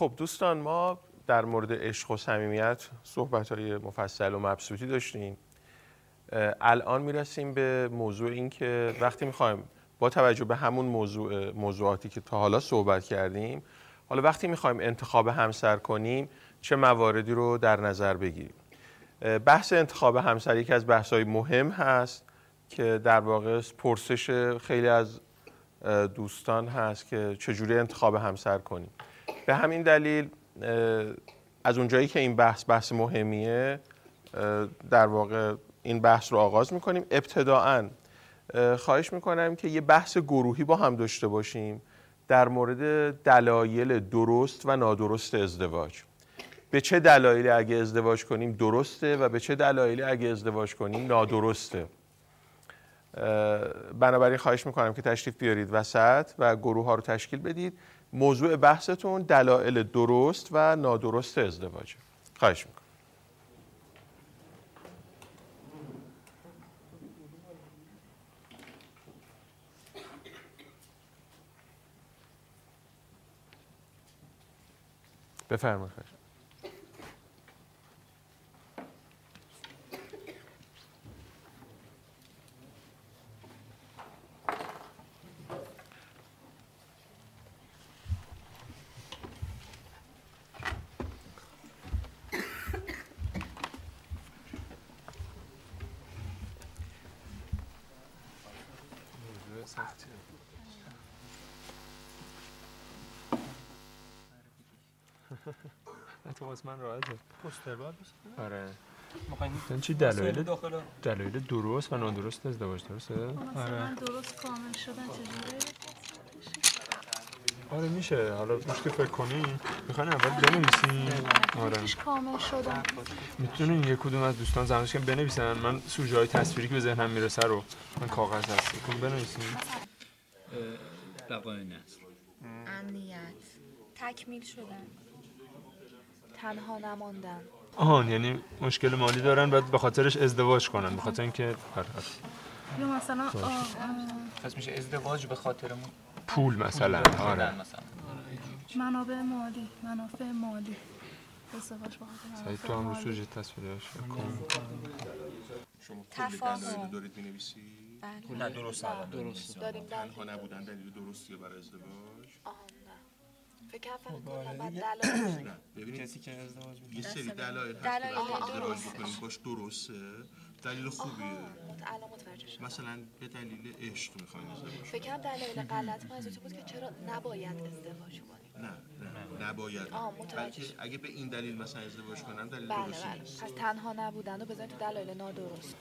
خب دوستان ما در مورد عشق و صمیمیت صحبت های مفصل و مبسوطی داشتیم. الان می‌رسیم به موضوع این که وقتی می‌خوایم با توجه به همون موضوع موضوعاتی که تا حالا صحبت کردیم حالا وقتی می‌خوایم انتخاب همسر کنیم چه مواردی رو در نظر بگیریم؟ بحث انتخاب همسر یکی از بحث های مهم هست که در واقع پرسش خیلی از دوستان هست که چجوری انتخاب همسر کنیم. به همین دلیل از اونجایی که این بحث بحث مهمیه در واقع این بحث رو آغاز می‌کنیم. ابتداعا خواهش می‌کنم که یه بحث گروهی با هم داشته باشیم در مورد دلایل درست و نادرست ازدواج. به چه دلایلی اگه ازدواج کنیم درسته و به چه دلایلی اگه ازدواج کنیم نادرسته. بنابراین خواهش می‌کنم که تشریف بیارید وسط و گروه ها رو تشکیل بدید. موضوع بحثتون دلایل درست و نادرست ازدواج خواهش می‌کنم. بفرمایید. واسه من راحته پوستر باید آره. این چی؟ دلایل دلایل درست و نادرست ازدواج درسته؟ آره. درست کامل شدن چجوری؟ آره میشه. حالا روش که فکر کنیم می‌خواین اول بنویسیم آره. کامل شدن؟ می‌تونین یک کدوم از دوستان زمانش که بنویسن. من سوژه های تصویری که به ذهنم می‌رسه رو من کاغذ هست. کن بنویسیم بقای نسل. امنیت. تکمیل شدن. تنها نماندن. آهان یعنی مشکل مالی دارن بعد به خاطرش ازدواج کنن به خاطر اینکه آره، آره. یا مثلا پس میشه ازدواج به خاطر پول مثلا آره. منابع مالی منافع مالی. ازدواج با سعید تو هم رو سوژه تصویرش کن شما کلی دلایل دارید می‌نویسی؟ بله. نه درست درست. داریم تنها نبودن دلیل درستیه برای ازدواج؟ فکر کنم بعد دلایل ببینید کسی که ازدواج یه سری دلایل هست که ازدواج بکنیم باش درسته. دلیل خوبیه. الان متوجه شدم. مثلا به دلیل عشق می‌خواین ازدواج فکر کنم دلیل غلط منظورت بود که چرا نباید ازدواج کنیم. نه نه نباید. بلکه اگه به این دلیل مثلا ازدواج کنم دلیل بله درستی بله. نیست. پس تنها نبودن و بزنید تو دلایل نادرست.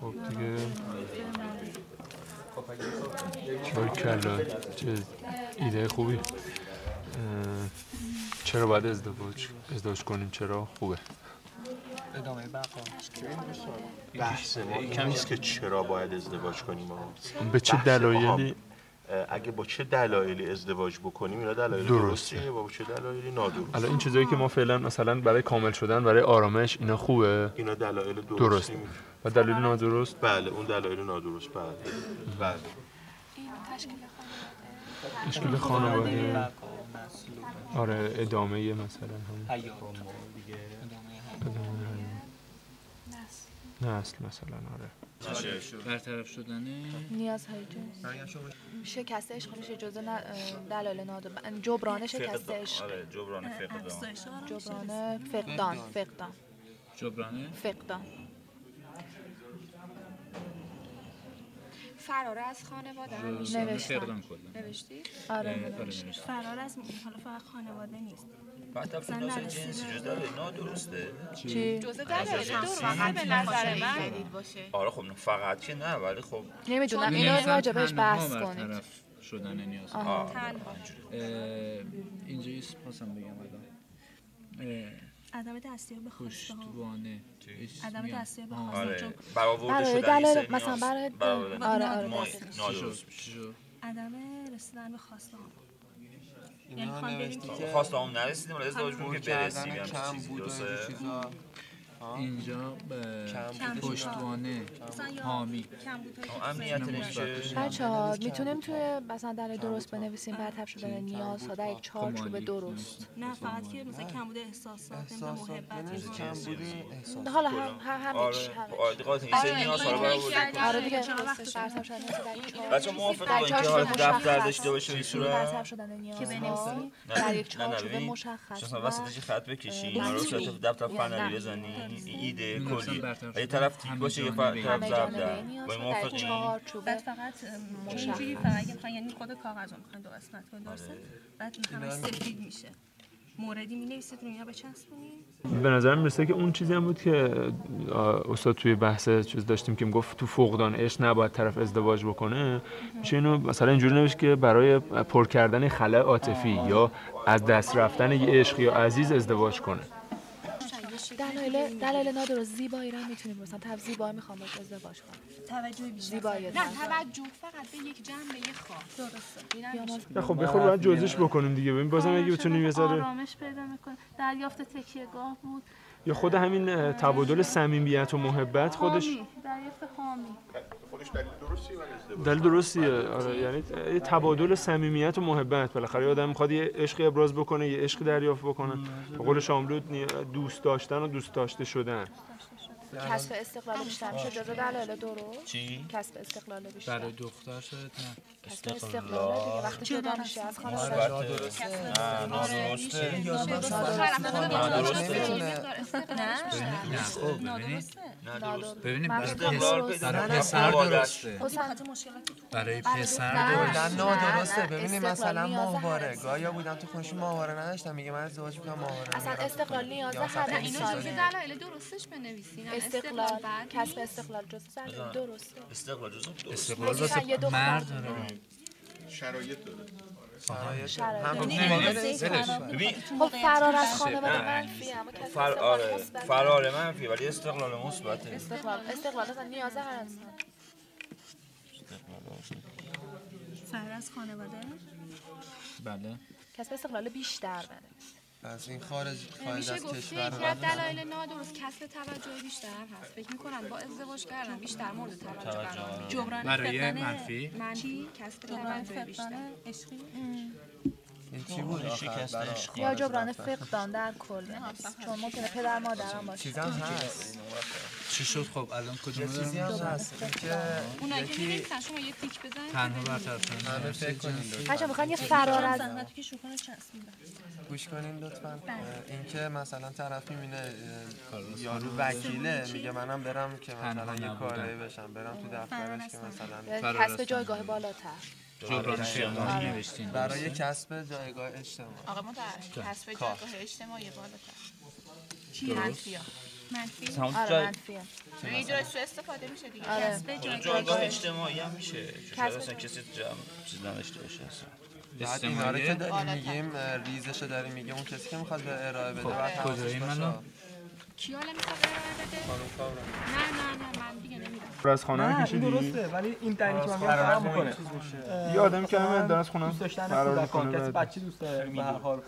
خب دیگه. چای کلا. چه ایده خوبی. چرا باید ازدواج ازدواج کنیم؟ چرا؟ خوبه. ادامه بقا بحث ما نیست که چرا باید ازدواج کنیم به چه دلایلی؟ اگه با چه دلایلی ازدواج بکنیم؟ اینا دلایل درسته. با چه دلایلی؟ نادرست. الان این چیزایی که ما فعلا مثلا برای کامل شدن برای آرامش اینا خوبه؟ اینا دلایل درست, درست. و دلیل نادرست؟ بله اون دلایل نادرست. بله. بله. تشکیل خانواده. آره ادامه مثلا هم نسل. مثلا آره. برطرف شدنه؟ نیازهای جنسی شکست عشق میشه جزء دلایل نادر. جبران شکست عشق آره جبران فقدان. جبران فقدان. فقدان. جبران فقدان. فرار از خانواده نوشتم نوشتی؟ آره نوشتی فرار از حالا فقط خانواده نیست. بعد تفصیل جنسی جز داره درسته. چی؟ جزء داره درسته به نظر من. آره خب فقط که نه ولی خب نمی‌دونم اینو راجبش بحث کنید. شدن نیاز. اینجا یه پاسم بگم عدم دستیاب به خواسته ها عدم دستیاب به آره. برآورده شدن مثلا برای آره آره. عدم رسیدن به خواسته یعنی خواسته هم نرسیدیم ولی ازدواج که برسیم کم بود اینجا پشتوانه حامی. بچه ها می‌تونیم توی مثلا در درست بنویسیم برطرف شدن نیازها در یک چارچوب درست. نه فقط که مثلا کمبود احساسات محبت احساس حالا هم هم همه آره. همه آره نیاز ها برآورده آره دیگه نیاز بچه موافق در با اینکه حالت دفتر. داشته باشه به این صورت برطرف شدن نیازها بنویسی؟ در یک نه نه چارچوب ببین مشخص. مثلا وسطش خط بکشی؟ اینا رو. صورت دفتر یعنی فنری. بزنی. ایده کلی. یه طرف تیک باشه یه. طرف ضرب جانبه در با در موافق یک این چارچوب بعد فقط اینجوری فقط اگه می‌خواین یعنی خود کاغذ رو می‌خواین دو قسمت کنین درسته؟ بعد این همش سفید میشه. موردی می نویسید رو اینا بچسبونین به نظرم می‌رسه که اون چیزی هم بود که استاد توی بحث چیز داشتیم که می‌گفت تو فقدان عشق نباید طرف ازدواج بکنه. میشه اینو مثلا اینجوری نوشت که برای پر کردن خلأ عاطفی یا از دست رفتن یه عشق یا عزیز ازدواج کنه. دلایل دلایل نادرست زیبایی رو هم می‌تونیم مثلا طرف زیبایی می‌خوام باش ازدواج کنم. توجه بیشتر. زیبایی نه. توجه. فقط به یک جنبه خاص درسته. یا ما نه خب بخور باید جزش بکنیم دیگه. ببین بازم اگه بتونیم یه ذره آرامش پیدا می‌کنه دریافت تکیهگاه بود. یا خود همین تبادل صمیمیت و محبت خودش دریافت حامی. خودش دلیل درستی برای دلیل درستیه آره یعنی یه تبادل صمیمیت و محبت بالاخره آدم می‌خواد یه عشقی ابراز بکنه یه عشقی دریافت بکنه. به قول شاملو دوست داشتن و دوست داشته شدن. کسب استقلال بیشتر میشه. جزء دلایل درست چی؟ کسب استقلال بیشتر. برای دختر شاید نه. کسب استقلال دیگه. وقتی جدا میشه از خانواده البته نه نادرسته نه خب ببینید من برای پسر درست. برای نه، پسر نه، درسته برای پسر. درسته. نه، نادرسته نه، ببینید مثلا ماهواره. گایا بودم تو خونشون ماهواره نداشتم میگه من ازدواج می‌کنم ماهواره اصلا. استقلال نیاز هر نه. دلایل درستش بنویسین. استقلال کسب استقلال جزء دلایل درسته استقلال جزء درست. استقلال واسه. مرد داره. شرایط داره. یعنی. ببین خب فرار از خانواده. منفی اما کسب فر... استقلال آره مثبت. فرار منفی ولی استقلال مثبته استقلال استقلال اصلا نیاز هر انسان. فرار از خانواده؟ بله. کسب استقلال بیشتر بنه از این خارج خارج از گفته کشور یکی از دلایل نادرست کسب توجه بیشتر هست. فکر می‌کنم با ازدواج کردن بیشتر مورد توجه قرار می‌گیری. جبران برای منفی؟ منفی کسب توجه بیشتر. عشقی؟ این چی بود؟ آخر شکست عشقی. یا جبران؟ فقدان در کل. چون ممکنه پدر مادرم باشه چیزم هست. چی شد؟ خب الان کدوم یه چیزی هم هست. اونایی که یکی می‌نویسن شما یه تیک بزنید تنها برطرف همه کنیم فکر کنید. بچه می‌خوان یه فرار از زحمتی که شوخانه چسبیدن گوش کنین لطفا. اه، اینکه مثلا طرف می‌بینه یارو وکیله میگه منم برم که مثلا یه. کارایی بشم برم تو دفترش که مثلا کسب جایگاه بالاتر. نوشتین. برای کسب جایگاه اجتماعی. آقا ما در کسب جایگاه اجتماعی بالاتر. منفی ها. منفی؟ همون آره جای منفیه یه جای سو استفاده میشه دیگه. آره. کسب جایگاه اجتماعی. هم میشه. اصلا کسی جمع چیز نداشته باشه اصلا. بعد اینا رو که داریم میگیم ریزش رو داریم میگیم اون کسی که می‌خواد به ارائه بده خب، حواسش کجایی باشه. منو؟ کی حالا می‌خواد ارائه بده. نه نه نه من پر از خانه رو کشیدی درسته ولی این دلیلی که من میگم فرق می‌کنه. یه آدمی که همه داره از خونه دوست داشتن فرار می‌کنه بچه دوست داره به هر حال.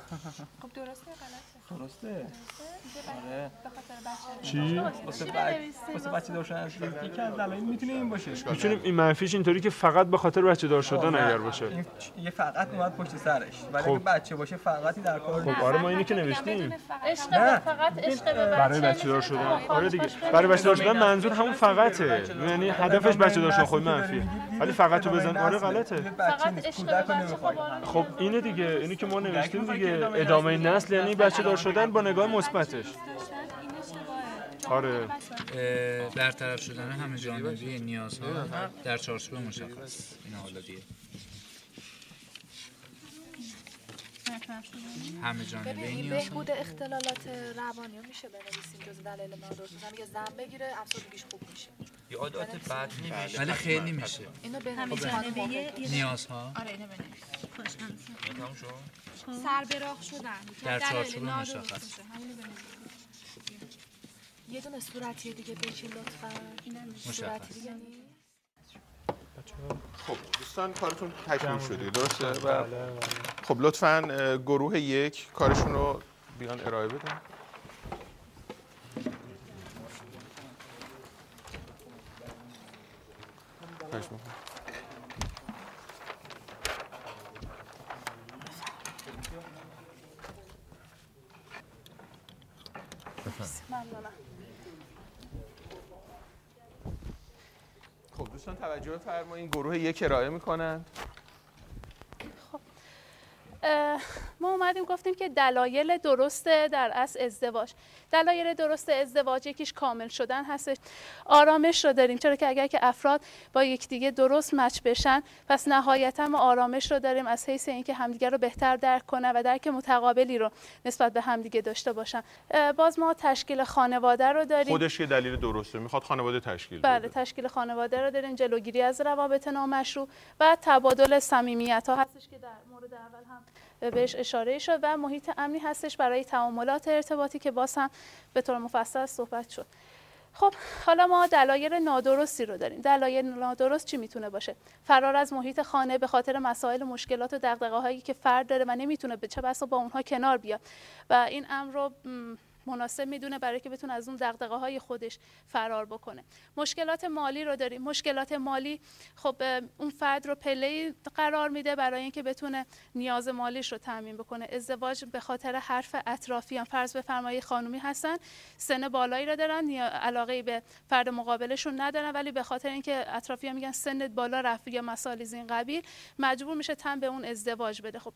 خب درسته غلطه درسته آره. به خاطر بچه چی واسه بچه واسه بچه داشتن از یکی از دلایل می‌تونه این باشه. می‌تونیم این منفیش اینطوری که فقط به خاطر بچه دار شدن نه، اگر باشه. یه فقط اومد پشت سرش. ولی خب. اگه بچه باشه فقطی در کار خب آره ما اینی که نوشتیم. عشق نه. به فقط عشق به برای بچه بچه دار. شدن. مخالف آره دیگه. باش. برای بچه دار شدن منظور همون فقطه. یعنی هدفش بچه دار شدن خود منفیه. ولی فقط تو بزن آره غلطه. فقط عشق به بچه خب خب اینه دیگه. اینی که ما نوشتیم دیگه. ادامه نسل یعنی بچه دار شدن با نگاه مثبتش. آره. اه، برطرف شدن همه جانبی نیازها در چارچوب مشخص. این حالا دیگه همه جانبه این بهبود اختلالات روانی رو میشه بنویسیم جز دلایل نادرست. میگه زن بگیره افسردگیش خوب میشه. یه عادت بد نمیشه. ولی خیلی میشه. اینو جانبه یه یه نیازها آره اینو بنویس. تموم شد؟ سر به راه شدن. در چارچوب مشخص. یه دونه صورتی دیگه بچین لطفا. صورتی دیگه خب دوستان کارتون تکمیل شده. درسته؟ و خب لطفا گروه یک کارشون رو بیان ارائه بدن خواهش می‌کنم. خب دوستان توجه بفرمایید گروه یک ارائه می‌کنند ما اومدیم گفتیم که دلایل درست در اصل ازدواج. دلایل درست ازدواج یکیش کامل شدن هستش. آرامش رو داریم چرا که اگر که افراد با یکدیگه درست مچ بشن پس نهایتا ما آرامش رو داریم از حیث اینکه همدیگه رو بهتر درک کنن و درک متقابلی رو نسبت به همدیگه داشته باشن. باز ما تشکیل خانواده رو داریم. خودش یه دلیل درسته می‌خواد خانواده تشکیل بله بده. تشکیل خانواده رو داریم جلوگیری از روابط نامشروع و تبادل صمیمیت ها هستش که در مورد اول هم. بهش اشاره شد و محیط امنی هستش برای تعاملات ارتباطی که باز هم به طور مفصل صحبت شد. خب حالا ما دلایل نادرستی رو داریم. دلایل نادرست چی می‌تونه باشه؟ فرار از محیط خانه به خاطر مسائل مشکلات و دغدغه هایی که فرد داره و نمی‌تونه به چه بسا با اونها کنار بیاد. و این امر رو مناسب می‌دونه برای که بتونه از اون دغدغه های خودش فرار بکنه. مشکلات مالی رو داریم. مشکلات مالی خب اون فرد رو پله قرار میده برای اینکه بتونه نیاز مالیش رو تامین بکنه. ازدواج به خاطر حرف اطرافیان. فرض بفرمایید خانومی هستن سن بالایی رو دارن علاقه به فرد مقابلشون ندارن ولی به خاطر اینکه اطرافیان میگن سنت بالا رفت یا مسائل این قبیل مجبور میشه تن به اون ازدواج بده. خب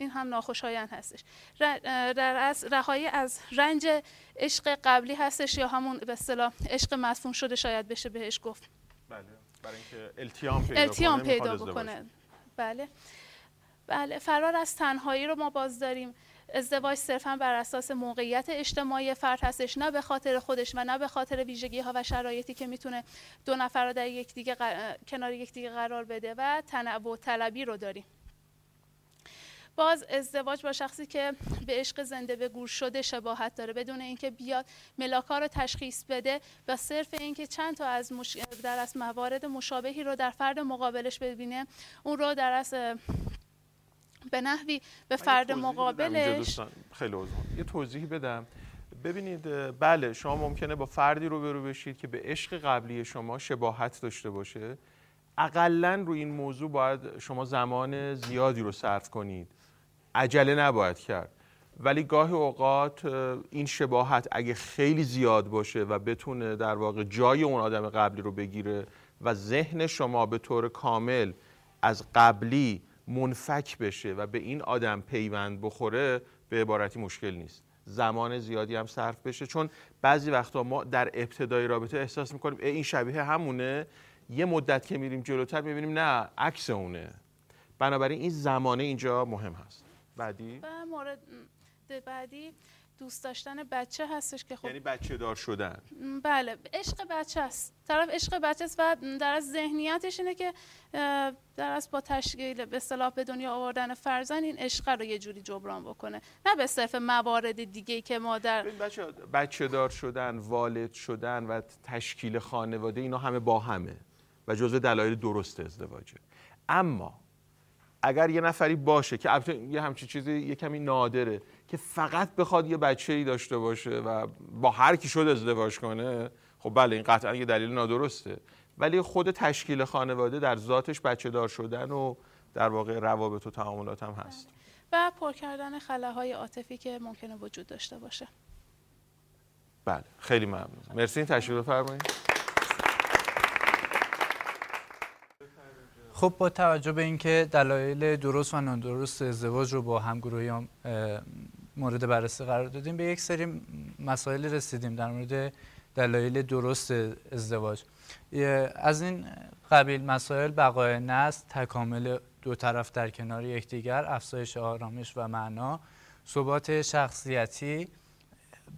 این هم ناخوشایند هستش. در از رهایی از رنج عشق قبلی هستش یا همون به اصطلاح عشق مدفون شده شاید بشه بهش گفت. بله برای اینکه التیام پیدا التیام کنه، پیدا بکنه. بله. بله فرار از تنهایی رو ما باز داریم. ازدواج صرفا بر اساس موقعیت اجتماعی فرد هستش نه به خاطر خودش و نه به خاطر ویژگی ها و شرایطی که می‌تونه دو نفر رو در یکدیگه ق- کنار یکدیگه قرار بده و تنوع طلبی رو داریم. باز ازدواج با شخصی که به عشق زنده به گور شده شباهت داره. بدون اینکه بیاد ملاکا رو تشخیص بده و صرف اینکه چند تا از مش... در از موارد مشابهی رو در فرد مقابلش ببینه اون رو در از به نحوی به فرد مقابلش خیلی. یه توضیحی بدم. ببینید بله شما ممکنه با فردی روبرو بشید که به عشق قبلی شما شباهت داشته باشه. اقلا روی این موضوع باید شما زمان زیادی رو صرف کنید. عجله نباید کرد. ولی گاهی اوقات این شباهت اگه خیلی زیاد باشه و بتونه در واقع جای اون آدم قبلی رو بگیره و ذهن شما به طور کامل از قبلی منفک بشه و به این آدم پیوند بخوره به عبارتی مشکل نیست. زمان زیادی هم صرف بشه. چون بعضی وقتا ما در ابتدای رابطه احساس می‌کنیم این شبیه همونه. یه مدت که میریم جلوتر می‌بینیم نه عکس اونه. بنابراین این زمانه اینجا مهم هست. بعدی؟ و مورد بعدی. دوست داشتن بچه هستش که خب یعنی بچه دار شدن. بله. عشق بچه است. طرف عشق بچه است و در از ذهنیتش اینه که در از با تشکیل به اصطلاح به دنیا آوردن فرزند این عشق رو یه جوری جبران بکنه. نه به صرف موارد دیگه که ما در ببین بچه بچه دار شدن والد شدن و تشکیل خانواده اینا همه با همه و جزء دلایل درست ازدواجه. اما اگر یه نفری باشه که البته یه همچین چیزی یه کمی نادره که فقط بخواد یه بچه ای داشته باشه و با هر کی شد ازدواج کنه خب بله این قطعا یه دلیل نادرسته. ولی خود تشکیل خانواده در ذاتش بچه دار شدن و در واقع روابط و تعاملات هم هست. و پر کردن خلاهای عاطفی که ممکنه وجود داشته باشه. بله خیلی ممنون. مرسی تشریف بفرمایید خب با توجه به اینکه دلایل درست و نادرست ازدواج رو با همگروهی مورد بررسی قرار دادیم به یک سری مسائل رسیدیم در مورد دلایل درست ازدواج. از این قبیل مسائل بقای نسل تکامل دو طرف در کنار یکدیگر افزایش آرامش و معنا ثبات شخصیتی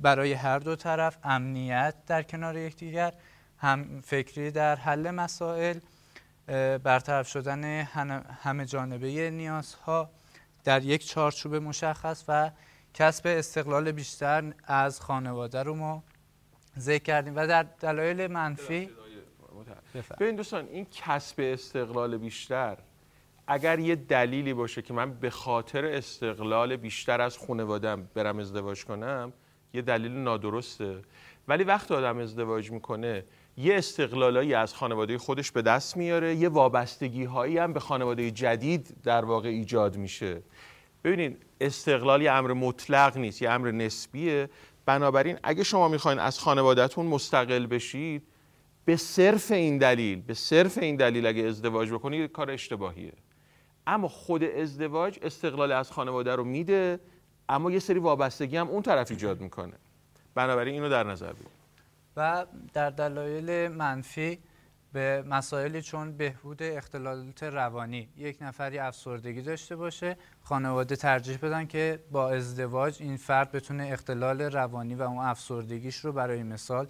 برای هر دو طرف امنیت در کنار یکدیگر هم فکری در حل مسائل برطرف شدن همه جانبه نیازها در یک چارچوب مشخص و کسب استقلال بیشتر از خانواده رو ما ذکر کردیم. و در دلایل منفی. ببین دوستان این کسب استقلال بیشتر اگر یه دلیلی باشه که من به خاطر استقلال بیشتر از خانوادم برم ازدواج کنم یه دلیل نادرسته. ولی وقتی آدم ازدواج می‌کنه یه استقلالایی از خانواده خودش به دست میاره یه وابستگی هایی هم به خانواده جدید در واقع ایجاد میشه. ببینید استقلال یه امر مطلق نیست یه امر نسبیه. بنابراین اگه شما می‌خواین از خانوادهتون مستقل بشید به صرف این دلیل به صرف این دلیل اگه ازدواج بکنید کار اشتباهیه. اما خود ازدواج استقلال از خانواده رو میده اما یه سری وابستگی هم اون طرف ایجاد می‌کنه. بنابراین اینو در نظر بگیرید. و در دلایل منفی به مسائلی چون بهبود اختلالات روانی یک نفری افسردگی داشته باشه خانواده ترجیح بدن که با ازدواج این فرد بتونه اختلال روانی و اون افسردگیش رو برای مثال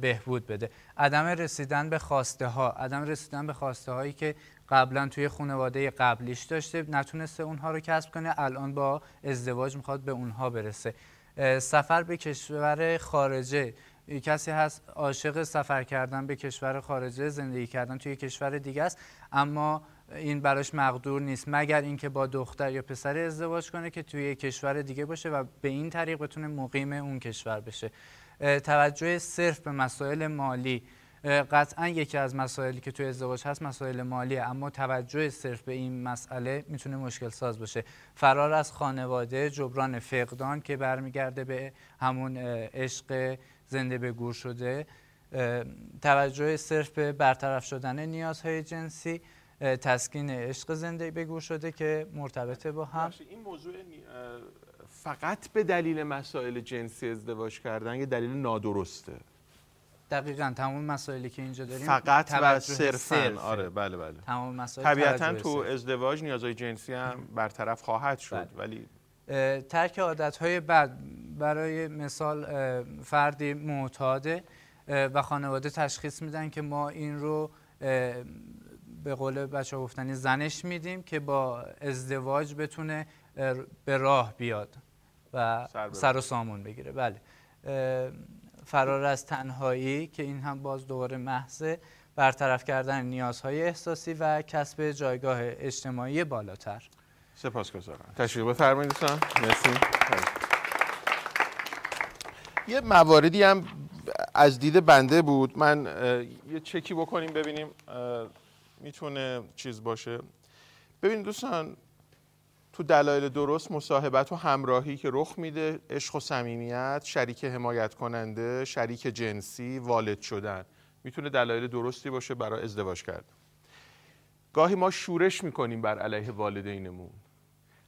بهبود بده. عدم رسیدن به خواسته ها عدم رسیدن به خواسته هایی که قبلا توی خانواده قبلیش داشته نتونسته اونها رو کسب کنه الان با ازدواج می‌خواد به اونها برسه. سفر به کشور خارجه کسی هست عاشق سفر کردن به کشور خارجه زندگی کردن توی کشور دیگه است اما این براش مقدور نیست. مگر اینکه با دختر یا پسر ازدواج کنه که توی کشور دیگه باشه و به این طریق بتونه مقیم اون کشور بشه. توجه صرف به مسائل مالی. قطعا یکی از مسائلی که توی ازدواج هست مسائل مالیه اما توجه صرف به این مسئله می‌تونه مشکل ساز باشه. فرار از خانواده جبران فقدان که برمیگرده به همون عشق زنده به گور شده توجه صرف به برطرف شدن نیازهای جنسی تسکین عشق زنده به گور شده که مرتبطه با هم. این موضوع فقط به دلیل مسائل جنسی ازدواج کردن یه دلیل نادرسته؟ دقیقا تمام مسائلی که اینجا داریم فقط و صرفا. آره بله بله. تمام مسائل طبیعتا تو ازدواج نیازهای جنسی هم برطرف خواهد شد بله. ولی ترک عادتهای بد برای مثال فردی معتاده و خانواده تشخیص میدن که ما این رو به قول بچه گفتنی زنش میدیم که با ازدواج بتونه به راه بیاد و سر و سامون بگیره. بله. فرار از تنهایی که این هم باز دوباره محض برطرف کردن نیازهای احساسی و کسب جایگاه اجتماعی بالاتر. سپاسگزارم. تشریف بفرمایید دوستان. مرسی. یه مواردی هم از دید بنده بود. من یه چکی بکنیم ببینیم می‌تونه چیز باشه. ببینید دوستان تو دلایل درست مصاحبت و همراهی که رخ میده عشق و صمیمیت شریک حمایت کننده شریک جنسی والد شدن می‌تونه دلایل درستی باشه برای ازدواج کردن. گاهی ما شورش می‌کنیم بر علیه والدینمون.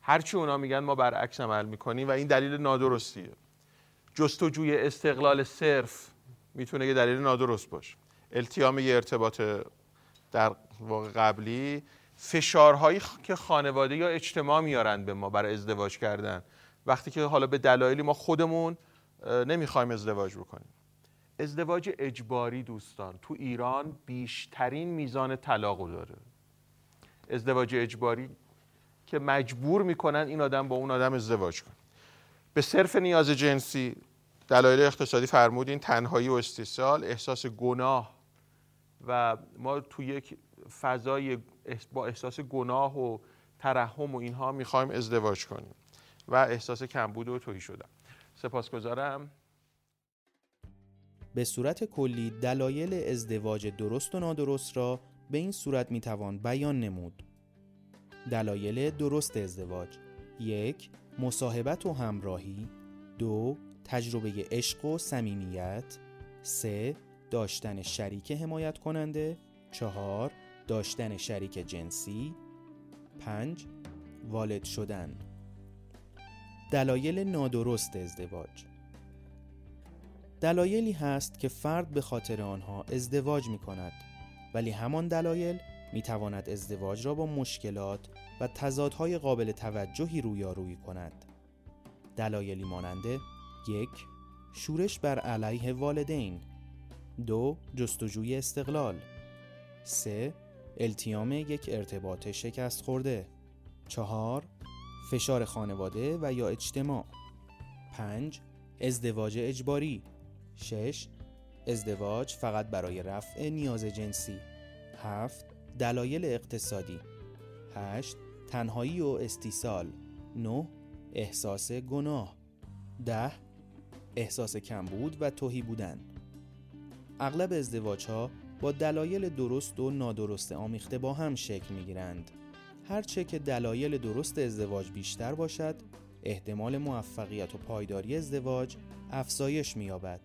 هرچی اونا میگن ما برعکس عمل می‌کنیم و این دلیل نادرستیه. جستجوی استقلال صرف می‌تونه یه دلیل نادرست باشه. التیام یه ارتباط در واقع قبلی فشارهایی که خانواده یا اجتماع میارن به ما برای ازدواج کردن. وقتی که حالا به دلایلی ما خودمون نمی‌خوایم ازدواج بکنیم. ازدواج اجباری دوستان تو ایران بیشترین میزان طلاق داره. ازدواج اجباری که مجبور می‌کنن این آدم با اون آدم ازدواج کنه. به صرف نیاز جنسی دلایل اقتصادی فرمودین تنهایی و استیصال احساس گناه و ما تو یک فضای با احساس گناه و ترحم و اینها می‌خوایم ازدواج کنیم و احساس کمبود و توهی شدن. سپاسگزارم. به صورت کلی دلایل ازدواج درست و نادرست را به این صورت می‌توان بیان نمود. دلایل درست ازدواج. یک مصاحبت و همراهی. دو تجربه عشق و صمیمیت. سه داشتن شریک حمایت کننده چهار داشتن شریک جنسی. 5. والد شدن. دلایل نادرست ازدواج. دلایلی هست که فرد به خاطر آنها ازدواج می کند ولی همان دلایل می تواند ازدواج را با مشکلات و تضادهای قابل توجهی رویارویی کند. دلایلی ماننده یک شورش بر علیه والدین. دو جستجوی استقلال. سه التیام یک ارتباط شکست خورده چهار فشار خانواده و یا اجتماع. پنج ازدواج اجباری. شش ازدواج فقط برای رفع نیاز جنسی. هفت دلایل اقتصادی هشت تنهایی و استیصال نه احساس گناه ده احساس کمبود و توهی بودن اغلب ازدواج ها با دلایل درست و نادرست آمیخته با هم شکل می گیرند. هرچه که دلایل درست ازدواج بیشتر باشد، احتمال موفقیت و پایداری ازدواج افزایش می‌یابد.